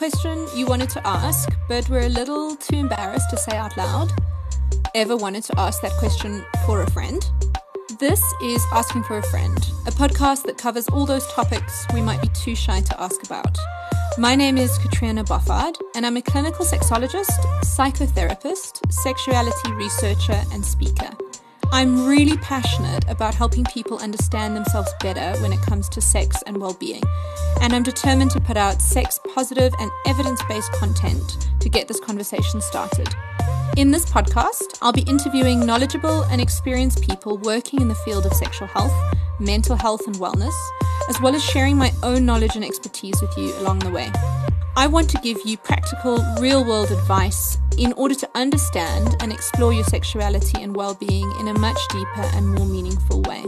question you wanted to ask, but were a little too embarrassed to say out loud? Ever wanted to ask that question for a friend? This is Asking for a Friend, a podcast that covers all those topics we might be too shy to ask about. My name is Katrina Boffard, and I'm a clinical sexologist, psychotherapist, sexuality researcher, and speaker. I'm really passionate about helping people understand themselves better when it comes to sex and well being, and I'm determined to put out sex positive and evidence based content to get this conversation started. In this podcast, I'll be interviewing knowledgeable and experienced people working in the field of sexual health, mental health, and wellness, as well as sharing my own knowledge and expertise with you along the way. I want to give you practical, real world advice in order to understand and explore your sexuality and well being in a much deeper and more meaningful way.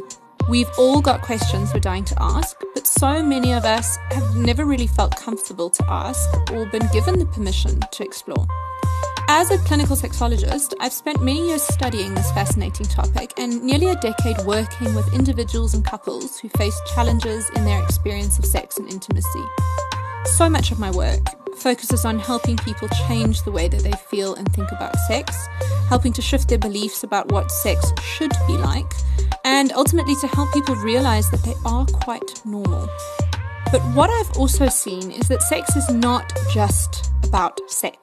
We've all got questions we're dying to ask, but so many of us have never really felt comfortable to ask or been given the permission to explore. As a clinical sexologist, I've spent many years studying this fascinating topic and nearly a decade working with individuals and couples who face challenges in their experience of sex and intimacy. So much of my work focuses on helping people change the way that they feel and think about sex, helping to shift their beliefs about what sex should be like, and ultimately to help people realize that they are quite normal. But what I've also seen is that sex is not just about sex,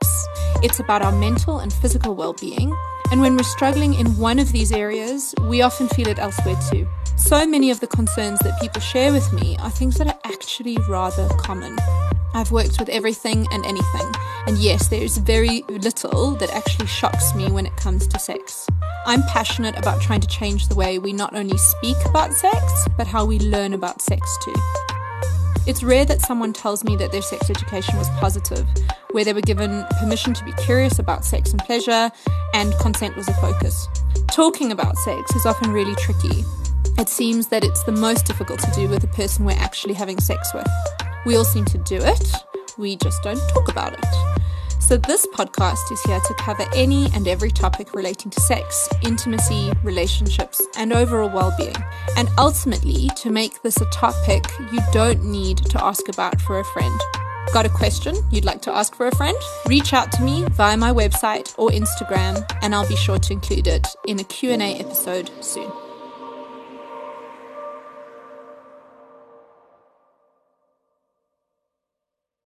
it's about our mental and physical well being. And when we're struggling in one of these areas, we often feel it elsewhere too. So many of the concerns that people share with me are things that are actually rather common. I've worked with everything and anything, and yes, there is very little that actually shocks me when it comes to sex. I'm passionate about trying to change the way we not only speak about sex, but how we learn about sex too. It's rare that someone tells me that their sex education was positive, where they were given permission to be curious about sex and pleasure, and consent was a focus. Talking about sex is often really tricky. It seems that it's the most difficult to do with the person we're actually having sex with. We all seem to do it, we just don't talk about it. So, this podcast is here to cover any and every topic relating to sex, intimacy, relationships, and overall well being. And ultimately, to make this a topic you don't need to ask about for a friend. Got a question you'd like to ask for a friend? Reach out to me via my website or Instagram, and I'll be sure to include it in a Q&A episode soon.